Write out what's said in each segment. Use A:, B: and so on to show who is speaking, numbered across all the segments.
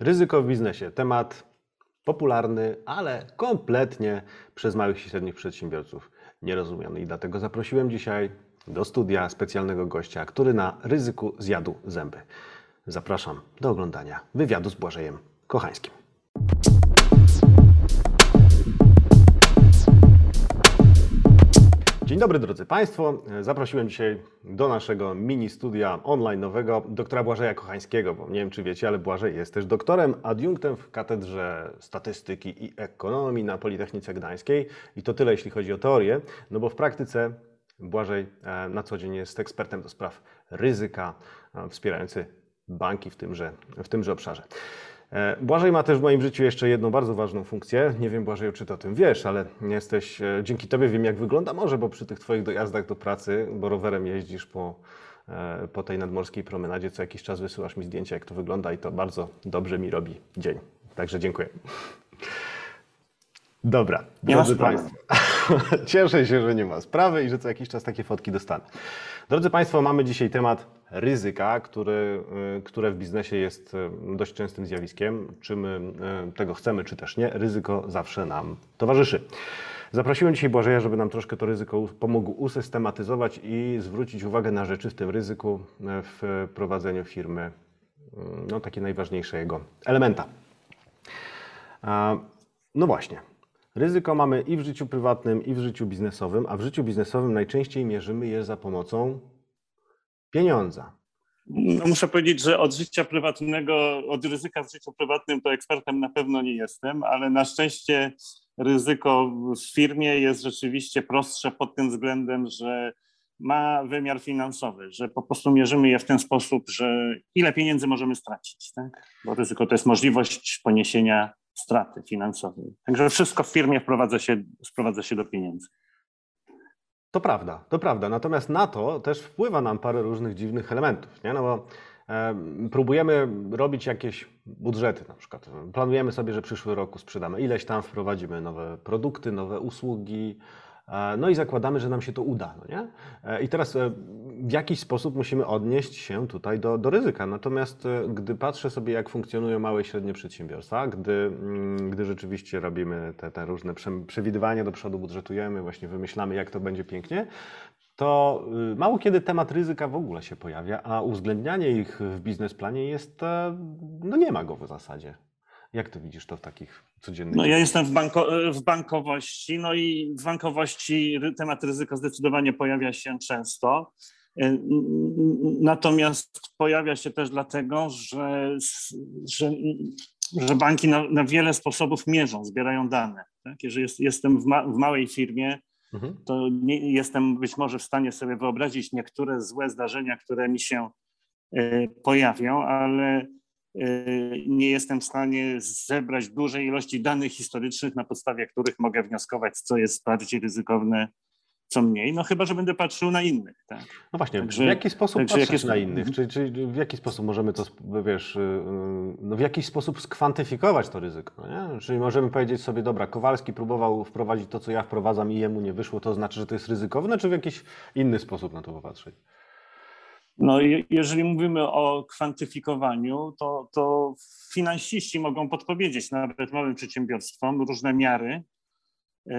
A: Ryzyko w biznesie. Temat popularny, ale kompletnie przez małych i średnich przedsiębiorców nierozumiany. I dlatego zaprosiłem dzisiaj do studia specjalnego gościa, który na ryzyku zjadł zęby. Zapraszam do oglądania wywiadu z Błażejem Kochańskim. Dzień dobry drodzy Państwo. Zaprosiłem dzisiaj do naszego mini studia online'owego doktora Błażeja Kochańskiego, bo nie wiem czy wiecie, ale Błażej jest też doktorem, adiunktem w Katedrze Statystyki i Ekonomii na Politechnice Gdańskiej i to tyle jeśli chodzi o teorię, no bo w praktyce Błażej e, na co dzień jest ekspertem do spraw ryzyka, e, wspierający banki w tymże, w tymże obszarze. E, Błażej ma też w moim życiu jeszcze jedną bardzo ważną funkcję. Nie wiem, Błażej, czy ty o tym wiesz, ale jesteś, e, dzięki tobie wiem, jak wygląda morze, bo przy tych twoich dojazdach do pracy, bo rowerem jeździsz po, e, po tej nadmorskiej promenadzie, co jakiś czas wysyłasz mi zdjęcia, jak to wygląda i to bardzo dobrze mi robi dzień. Także dziękuję. Dobra,
B: Nie
A: drodzy. Państwo. Cieszę się, że nie ma sprawy i że co jakiś czas takie fotki dostanę. Drodzy Państwo, mamy dzisiaj temat ryzyka, który, y, które w biznesie jest y, dość częstym zjawiskiem. Czy my y, tego chcemy, czy też nie, ryzyko zawsze nam towarzyszy. Zaprosiłem dzisiaj Błażeja, żeby nam troszkę to ryzyko pomógł usystematyzować i zwrócić uwagę na rzeczy w tym ryzyku w prowadzeniu firmy, no takie najważniejsze jego elementa. No właśnie. Ryzyko mamy i w życiu prywatnym, i w życiu biznesowym, a w życiu biznesowym najczęściej mierzymy je za pomocą pieniądza.
B: No, muszę powiedzieć, że od życia prywatnego, od ryzyka w życiu prywatnym to ekspertem na pewno nie jestem, ale na szczęście ryzyko w firmie jest rzeczywiście prostsze pod tym względem, że ma wymiar finansowy, że po prostu mierzymy je w ten sposób, że ile pieniędzy możemy stracić, tak? Bo ryzyko to jest możliwość poniesienia straty finansowej. Także wszystko w firmie wprowadza się, sprowadza się do pieniędzy.
A: To prawda, to prawda. Natomiast na to też wpływa nam parę różnych dziwnych elementów, nie? No bo em, próbujemy robić jakieś budżety na przykład. Planujemy sobie, że przyszły roku sprzedamy ileś tam, wprowadzimy nowe produkty, nowe usługi, no i zakładamy, że nam się to uda, no nie? E, I teraz e, w jakiś sposób musimy odnieść się tutaj do, do ryzyka. Natomiast e, gdy patrzę sobie, jak funkcjonują małe i średnie przedsiębiorstwa, gdy, mm, gdy rzeczywiście robimy te, te różne prze- przewidywania do przodu, budżetujemy, właśnie wymyślamy, jak to będzie pięknie, to mało kiedy temat ryzyka w ogóle się pojawia, a uwzględnianie ich w biznesplanie jest, e, no nie ma go w zasadzie. Jak ty widzisz to w takich codziennych...
B: No ja jestem w, banko, w bankowości, no i w bankowości temat ryzyka zdecydowanie pojawia się często. Y, Natomiast pojawia się też dlatego, że, że, że banki na, na wiele sposobów mierzą, zbierają dane. Tak? Jeżeli jest, jestem w, ma, w małej firmie,
A: Mhm.
B: to nie, jestem być może w stanie sobie wyobrazić niektóre złe zdarzenia, które mi się y, pojawią, ale nie jestem w stanie zebrać dużej ilości danych historycznych, na podstawie których mogę wnioskować, co jest bardziej ryzykowne, co mniej, no chyba, że będę patrzył na innych. Tak?
A: No właśnie,
B: Także-
A: w jaki sposób
B: także jest-
A: na innych? Czy, czy w jaki sposób możemy to, wiesz, y, y, no w jakiś sposób skwantyfikować to ryzyko, nie? Czyli możemy powiedzieć sobie, dobra, Kowalski próbował wprowadzić to, co ja wprowadzam i jemu nie wyszło, to znaczy, że to jest ryzykowne, czy w jakiś inny sposób na to popatrzeć?
B: No, je- jeżeli mówimy o kwantyfikowaniu, to, to finansiści mogą podpowiedzieć nawet małym przedsiębiorstwom różne miary, yy,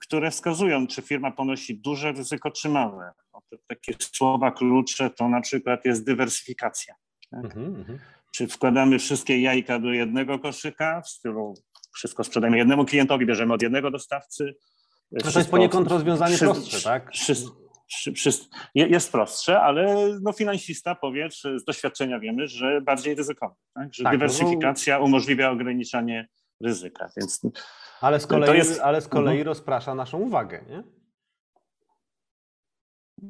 B: które wskazują, czy firma ponosi duże ryzyko, czy małe. No, to takie słowa klucze to na przykład jest dywersyfikacja. Tak?
A: Mhm, mhm.
B: Czy wkładamy wszystkie jajka do jednego koszyka, w stylu wszystko sprzedajemy jednemu klientowi, bierzemy od jednego dostawcy.
A: No to jest poniekąd rozwiązanie prostsze, tak?
B: Wszyscy, Wszyscy- je- Jest prostsze, ale no finansista powie, czy z doświadczenia wiemy, że bardziej ryzykowne. Tak? Że
A: Tak, no
B: dywersyfikacja umożliwia ograniczanie ryzyka. Więc
A: Ale z kolei,
B: jest-
A: ale z kolei
B: Mhm.
A: rozprasza naszą uwagę, nie?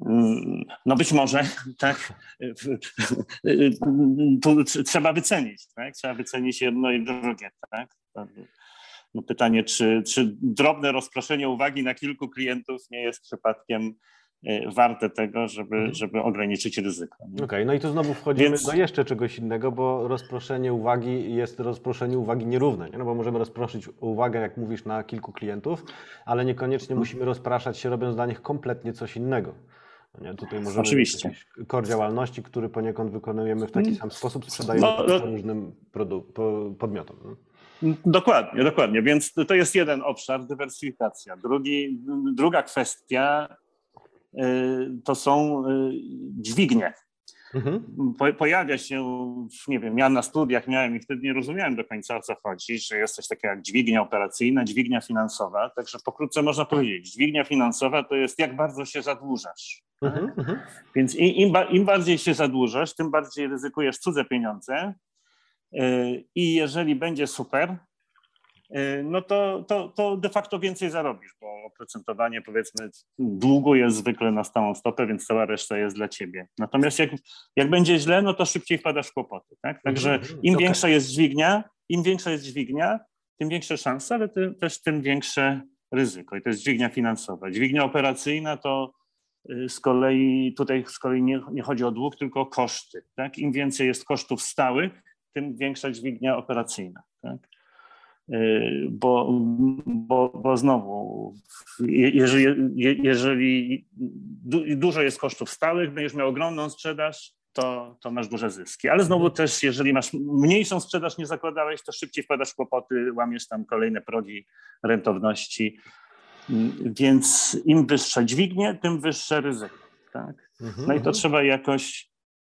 B: mm, no być może tak. Tu tr- trzeba wycenić, tak? Trzeba wycenić jedno i drugie, tak? No pytanie, czy, czy drobne rozproszenie uwagi na kilku klientów nie jest przypadkiem warte tego, żeby,
A: Mhm.
B: żeby ograniczyć ryzyko.
A: Okej, no i tu znowu wchodzimy
B: Więc-
A: do jeszcze czegoś innego, bo rozproszenie uwagi jest rozproszenie uwagi nierówne, nie? No bo możemy rozproszyć uwagę, jak mówisz, na kilku klientów, ale niekoniecznie musimy rozpraszać się, robiąc dla nich kompletnie coś innego. Nie? Tutaj możemy
B: Oczywiście.
A: jakiś core działalności, który poniekąd wykonujemy w taki sam sposób, sprzedajemy
B: No,
A: no,
B: no-
A: różnym podmiotom. nie?
B: Dokładnie, dokładnie. Więc to jest jeden obszar, dywersyfikacja. Drugi, druga kwestia y, to są y, dźwignie.
A: Mhm.
B: Po, pojawia się, nie wiem, ja na studiach miałem i wtedy nie rozumiałem do końca o co chodzi, że jest coś takiego jak dźwignia operacyjna, dźwignia finansowa. Także pokrótce można powiedzieć, dźwignia finansowa to jest jak bardzo się zadłużasz.
A: Mhm. Mhm.
B: Więc im, im, im bardziej się zadłużasz, tym bardziej ryzykujesz cudze pieniądze. Yy, I jeżeli będzie super, no to, to, to de facto więcej zarobisz, bo oprocentowanie powiedzmy długu jest zwykle na stałą stopę, więc cała reszta jest dla ciebie. Natomiast jak, jak będzie źle, no to szybciej wpadasz w kłopoty. Tak? Także
A: Mhm.
B: im
A: Okej.
B: większa jest dźwignia, im większa jest dźwignia, tym większe szanse, ale też tym większe ryzyko. I to jest dźwignia finansowa. Dźwignia operacyjna to y, z kolei tutaj z kolei nie, nie chodzi o dług, tylko o koszty. Tak? Im więcej jest kosztów stałych, tym większa dźwignia operacyjna. Tak? Y, Bo, bo, bo znowu, je- jeżeli, je- jeżeli du, dużo jest kosztów stałych, będziesz miał ogromną sprzedaż, to, to masz duże zyski. Ale znowu też, jeżeli masz mniejszą sprzedaż, nie zakładałeś, to szybciej wpadasz w kłopoty, łamiesz tam kolejne progi rentowności. Więc im wyższa dźwignie, tym wyższe ryzyko. Tak?
A: Mhm.
B: No i to trzeba jakoś,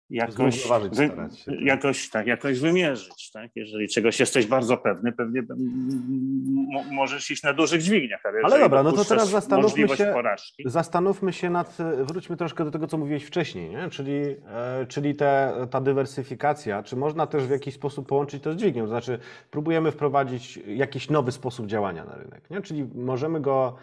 B: jakoś, wy,
A: tak.
B: jakoś, tak, jakoś wymierzyć. Tak? Jeżeli czegoś jesteś bardzo pewny, pewnie m- możesz iść na dużych dźwigniach. Ale, jeżeli
A: dobra, no to teraz zastanówmy się-
B: Porażki,
A: Zastanówmy się nad, wróćmy troszkę do tego, co mówiłeś wcześniej, nie? czyli, e, czyli te, ta dywersyfikacja, czy można też w jakiś sposób połączyć to z dźwignią, to znaczy próbujemy wprowadzić jakiś nowy sposób działania na rynek, nie? czyli możemy go,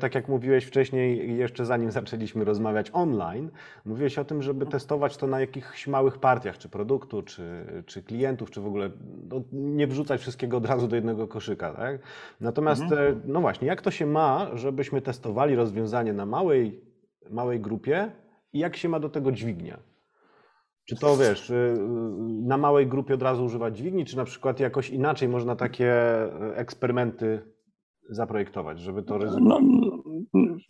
A: tak jak mówiłeś wcześniej, jeszcze zanim zaczęliśmy rozmawiać online, mówiłeś o tym, żeby testować to na jakichś małych partiach, czy produktu, czy, czy klientów, czy w ogóle no, nie wrzucać wszystkiego od razu do jednego koszyka, tak? Natomiast,
B: Mhm.
A: e, no właśnie, jak to się ma, żebyśmy testowali rozwiązanie na małej, małej grupie i jak się ma do tego dźwignia? Czy to wiesz, y, na małej grupie od razu używać dźwigni, czy na przykład jakoś inaczej można takie e, eksperymenty zaprojektować, żeby to ryzyko.
B: No,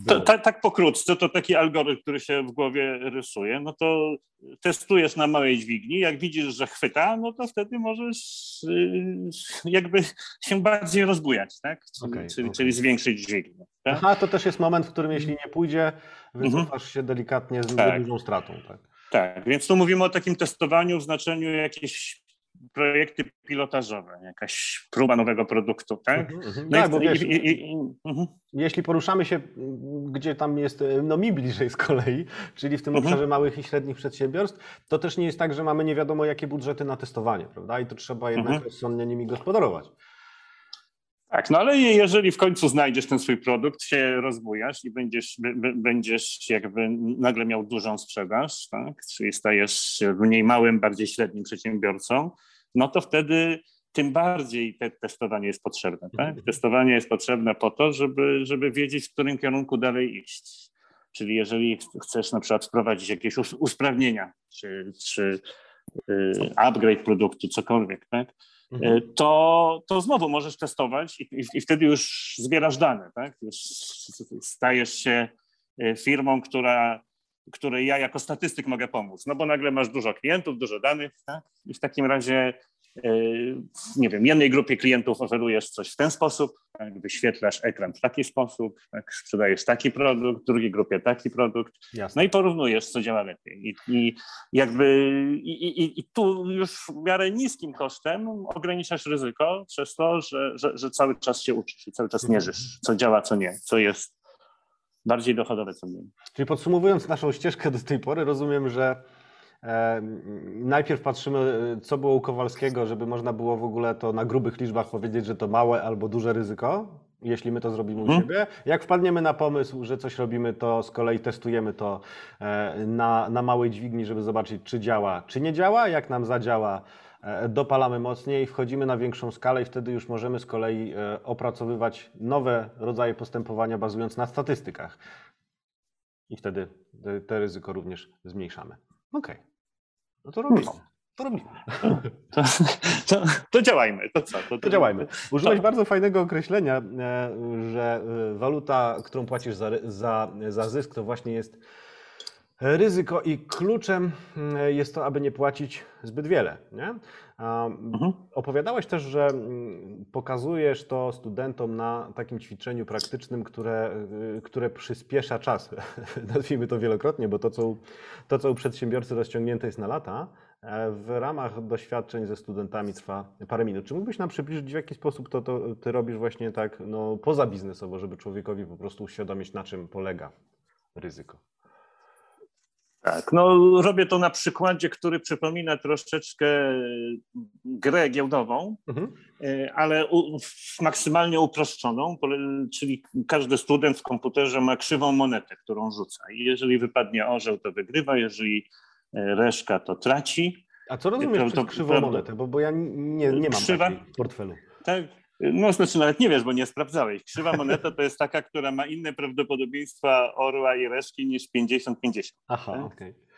B: to, ta, tak pokrótce, to taki algorytm, który się w głowie rysuje, no to testujesz na małej dźwigni, jak widzisz, że chwyta, no to wtedy możesz y, jakby się bardziej rozbujać, tak? Czyli,
A: Okej,
B: czyli,
A: okej.
B: czyli zwiększyć dźwignię. Tak?
A: Aha, to też jest moment, w którym jeśli nie pójdzie, wycofasz się delikatnie z
B: Tak.
A: dużą stratą. Tak.
B: Tak, więc tu mówimy o takim testowaniu w znaczeniu jakieś projekty pilotażowe, jakaś próba nowego produktu, tak?
A: Mhm, mhm.
B: No
A: tak, bo wiesz,
B: i, i, i, mhm.
A: jeśli poruszamy się, m, gdzie tam jest, e, no mi bliżej z kolei, czyli w tym obszarze małych i średnich przedsiębiorstw, to też nie jest tak, że mamy nie wiadomo jakie budżety na testowanie, prawda? I to trzeba jednak rozsądnie nimi gospodarować.
B: Tak, no ale je- jeżeli w końcu znajdziesz ten swój produkt, się rozbujasz i będziesz, będziesz jakby nagle miał dużą sprzedaż, tak? czyli stajesz się mniej małym, bardziej średnim przedsiębiorcą, no to wtedy tym bardziej te testowanie jest potrzebne. Tak?
A: Mhm.
B: Testowanie jest potrzebne po to, żeby, żeby wiedzieć, w którym kierunku dalej iść. Czyli jeżeli ch- chcesz na przykład wprowadzić jakieś us- usprawnienia, czy, czy y, upgrade produktu, cokolwiek, tak?
A: Mhm.
B: Y, to, to znowu możesz testować i, i, i wtedy już zbierasz dane, tak? Już stajesz się y, firmą, która, której ja jako statystyk mogę pomóc, no bo nagle masz dużo klientów, dużo danych, tak? I w takim razie, nie wiem, jednej grupie klientów oferujesz coś w ten sposób, tak? wyświetlasz ekran w taki sposób, tak? sprzedajesz taki produkt, drugiej grupie taki produkt,
A: Jasne.
B: no i porównujesz, co działa lepiej. I, i jakby i, i, i tu już w miarę niskim kosztem ograniczasz ryzyko przez to, że, że, że cały czas się uczysz i cały czas
A: Mhm.
B: mierzysz, co działa, co nie, co jest bardziej dochodowe, co mniej.
A: Czyli podsumowując naszą ścieżkę do tej pory, rozumiem, że najpierw patrzymy, e, co było u Kowalskiego, żeby można było w ogóle to na grubych liczbach powiedzieć, że to małe albo duże ryzyko, jeśli my to zrobimy u
B: Mhm.
A: siebie. Jak wpadniemy na pomysł, że coś robimy, to z kolei testujemy to e, na, na małej dźwigni, żeby zobaczyć, czy działa, czy nie działa. Jak nam zadziała, e, dopalamy mocniej, wchodzimy na większą skalę i wtedy już możemy z kolei e, opracowywać nowe rodzaje postępowania bazując na statystykach. I wtedy te, ryzyko również zmniejszamy. Okej. No to robimy. To robimy.
B: To, to, to działajmy, to co? To,
A: To działajmy. Użyłeś bardzo fajnego określenia, e, że e, waluta, którą płacisz za, za, za zysk, to właśnie jest ryzyko i kluczem mm, jest to, aby nie płacić zbyt wiele. Nie? Mhm. Opowiadałeś też, że mm, pokazujesz to studentom na takim ćwiczeniu praktycznym, które, y, które przyspiesza czas. Nazwijmy to wielokrotnie, bo to co, to, co u przedsiębiorcy rozciągnięte jest na lata, e, w ramach doświadczeń ze studentami trwa parę minut. Czy mógłbyś nam przybliżyć, w jaki sposób to, to ty robisz właśnie tak no, poza biznesowo, żeby człowiekowi po prostu uświadomić, na czym polega ryzyko?
B: Tak, no robię to na przykładzie, który przypomina troszeczkę grę giełdową, mhm. E, ale u, maksymalnie uproszczoną, czyli każdy student w komputerze ma krzywą monetę, którą rzuca. I jeżeli wypadnie orzeł, to wygrywa, jeżeli e, reszka, to traci.
A: A co rozumiesz to, przez krzywą monetę? Bo, bo ja nie, nie mam krzywa, portfelu.
B: Tak, no, znaczy nawet nie wiesz, bo nie sprawdzałeś. Krzywa moneta to jest taka, która ma inne prawdopodobieństwa orła i reszki niż 50-50.
A: Aha, tak? okej. Okay.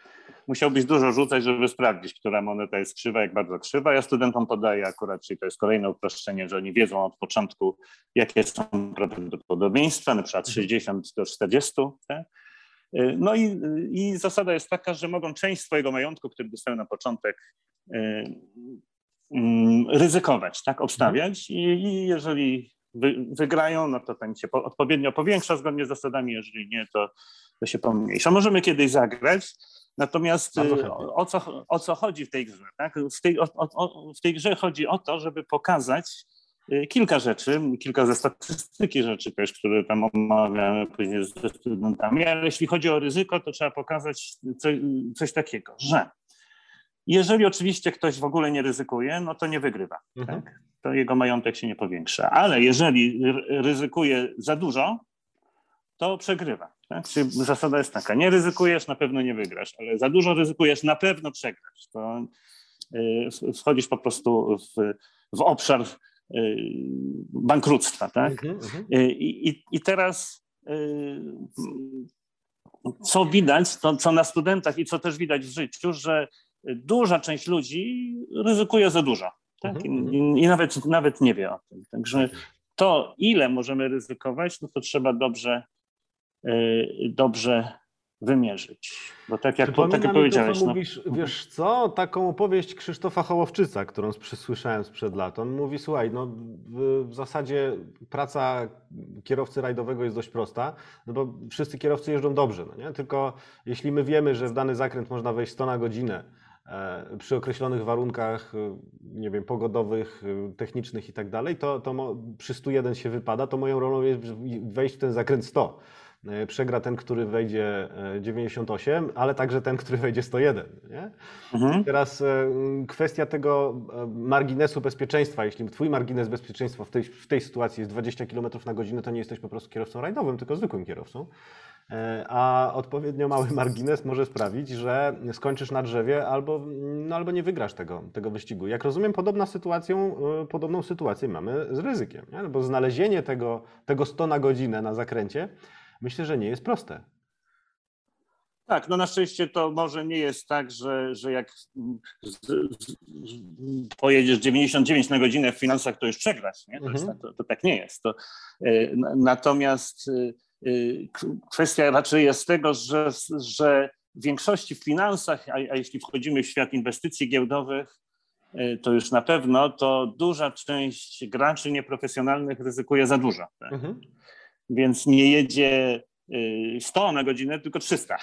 B: Musiałbyś dużo rzucać, żeby sprawdzić, która moneta jest krzywa, jak bardzo krzywa. Ja studentom podaję akurat, czyli to jest kolejne uproszczenie, że oni wiedzą od początku, jakie są prawdopodobieństwa, na przykład 60 do 40. Tak? No i, i zasada jest taka, że mogą część swojego majątku, który dostają na początek, Mm, ryzykować, tak, obstawiać i, i jeżeli wy, wygrają, no to ten się po, odpowiednio powiększa zgodnie z zasadami, jeżeli nie, to, to się pomniejsza. Możemy kiedyś zagrać, natomiast y, o, o, co, o co chodzi w tej grze? Tak? W, tej, o, o, w tej grze chodzi o to, żeby pokazać y, kilka rzeczy, kilka ze statystyki rzeczy też, które tam omawiamy później ze studentami, ale jeśli chodzi o ryzyko, to trzeba pokazać coś, coś takiego, że jeżeli oczywiście ktoś w ogóle nie ryzykuje, no to nie wygrywa. Mhm. Tak? To jego majątek się nie powiększa. Ale jeżeli ryzykuje za dużo, to przegrywa. Tak? Czyli zasada jest taka, nie ryzykujesz, na pewno nie wygrasz, ale za dużo ryzykujesz, na pewno przegrasz. To y, wchodzisz po prostu w, w obszar y, bankructwa. Tak? Mhm, mhm. Y, I, I teraz co widać, to, co na studentach i co też widać w życiu, że duża część ludzi ryzykuje za dużo. Tak? Mhm, I, mhm. I, nawet, nawet nie wie o tym. Także to, ile możemy ryzykować, no to trzeba dobrze, yy, dobrze wymierzyć. Bo tak jak, po, tak jak powiedziałeś.
A: To, no, mówisz, wiesz co, taką opowieść Krzysztofa Hołowczyca, którą przysłyszałem sprzed lat. On mówi, słuchaj, no w, zasadzie praca kierowcy rajdowego jest dość prosta, no bo wszyscy kierowcy jeżdżą dobrze, no nie? tylko jeśli my wiemy, że w dany zakręt można wejść 100 na godzinę, E, przy określonych warunkach, e, nie wiem, pogodowych, e, technicznych i tak dalej, to, to przy 101 się wypada, to moją rolą jest wejść w ten zakręt 100. Przegra ten, który wejdzie 98, ale także ten, który wejdzie 101. Nie? Mhm. Teraz kwestia tego marginesu bezpieczeństwa. Jeśli twój margines bezpieczeństwa w tej, w tej sytuacji jest 20 km na godzinę, to nie jesteś po prostu kierowcą rajdowym, tylko zwykłym kierowcą. E, a odpowiednio mały margines może sprawić, że skończysz na drzewie albo, no, albo nie wygrasz tego, tego wyścigu. Jak rozumiem, podobna sytuacją, e, podobną sytuację mamy z ryzykiem, nie? No bo znalezienie tego, tego 100 na godzinę na zakręcie myślę, że nie jest proste.
B: Tak, no na szczęście to może nie jest tak, że, że jak z, z, pojedziesz 99 na godzinę w finansach, to już przegrasz. Nie? To, mhm. jest, to, to, tak nie jest. To, y, natomiast y, Y, kwestia raczej jest tego, że, że w większości w finansach, a, a jeśli wchodzimy w świat inwestycji giełdowych, to już na pewno to duża część graczy nieprofesjonalnych ryzykuje za dużo. Tak? Mhm. Więc nie jedzie 100 y, na godzinę, tylko 300.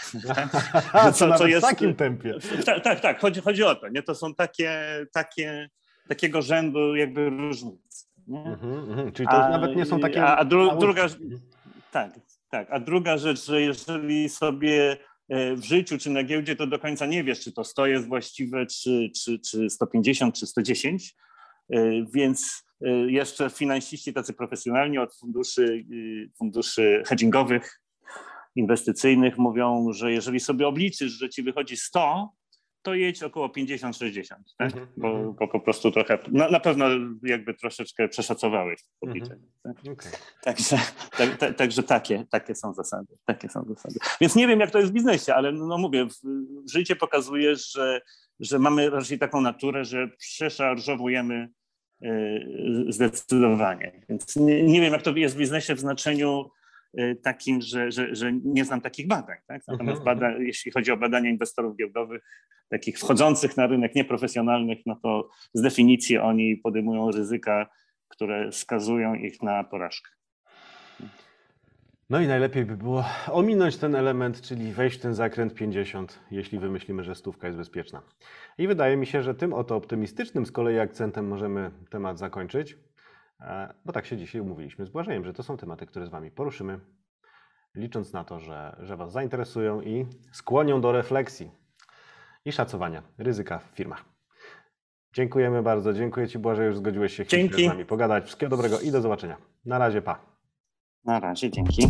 A: A, co, co jest, w takim tempie.
B: Tak, tak, tak. Chodzi, chodzi o to. Nie? To są takie, takie, takiego rzędu jakby różnice. Mhm,
A: mhm. Czyli to a, nawet nie są takie...
B: A, a dru, druga, mhm. tak, tak, a druga rzecz, że jeżeli sobie e, w życiu czy na giełdzie, to do końca nie wiesz, czy to 100 jest właściwe, czy, czy, czy 150, czy 110, e, więc jeszcze finansiści tacy profesjonalni od funduszy, funduszy hedgingowych, inwestycyjnych mówią, że jeżeli sobie obliczysz, że ci wychodzi 100, to jedź około 50-60, tak? Mm -hmm. bo, bo, po prostu trochę, na, na pewno jakby troszeczkę przeszacowałeś obliczenie. Mm -hmm. tak? okay. Także, tak, tak, także takie, takie są zasady. Takie są zasady. Więc nie wiem, jak to jest w biznesie, ale no, no mówię, życie pokazuje, że, że mamy raczej taką naturę, że przeszarżowujemy y, zdecydowanie. Więc nie, nie, wiem, jak to jest w biznesie w znaczeniu y, takim, że, że, że nie znam takich badań. Tak? Natomiast
A: Mhm,
B: bada, jeśli chodzi o badania inwestorów giełdowych, takich wchodzących na rynek nieprofesjonalnych, no to z definicji oni podejmują ryzyka, które skazują ich na porażkę.
A: No i najlepiej by było ominąć ten element, czyli wejść w ten zakręt 50, jeśli wymyślimy, że stówka jest bezpieczna. I wydaje mi się, że tym oto optymistycznym z kolei akcentem możemy temat zakończyć, e, bo tak się dzisiaj umówiliśmy z Błażejem, że to są tematy, które z Wami poruszymy, licząc na to, że, że Was zainteresują i skłonią do refleksji i szacowania ryzyka w firmach. Dziękujemy bardzo. Dziękuję Ci, Błażej, że zgodziłeś się
B: Dzięki.
A: z nami pogadać. Wszystkiego dobrego i do zobaczenia. Na razie, pa.
B: Na razie, dzięki.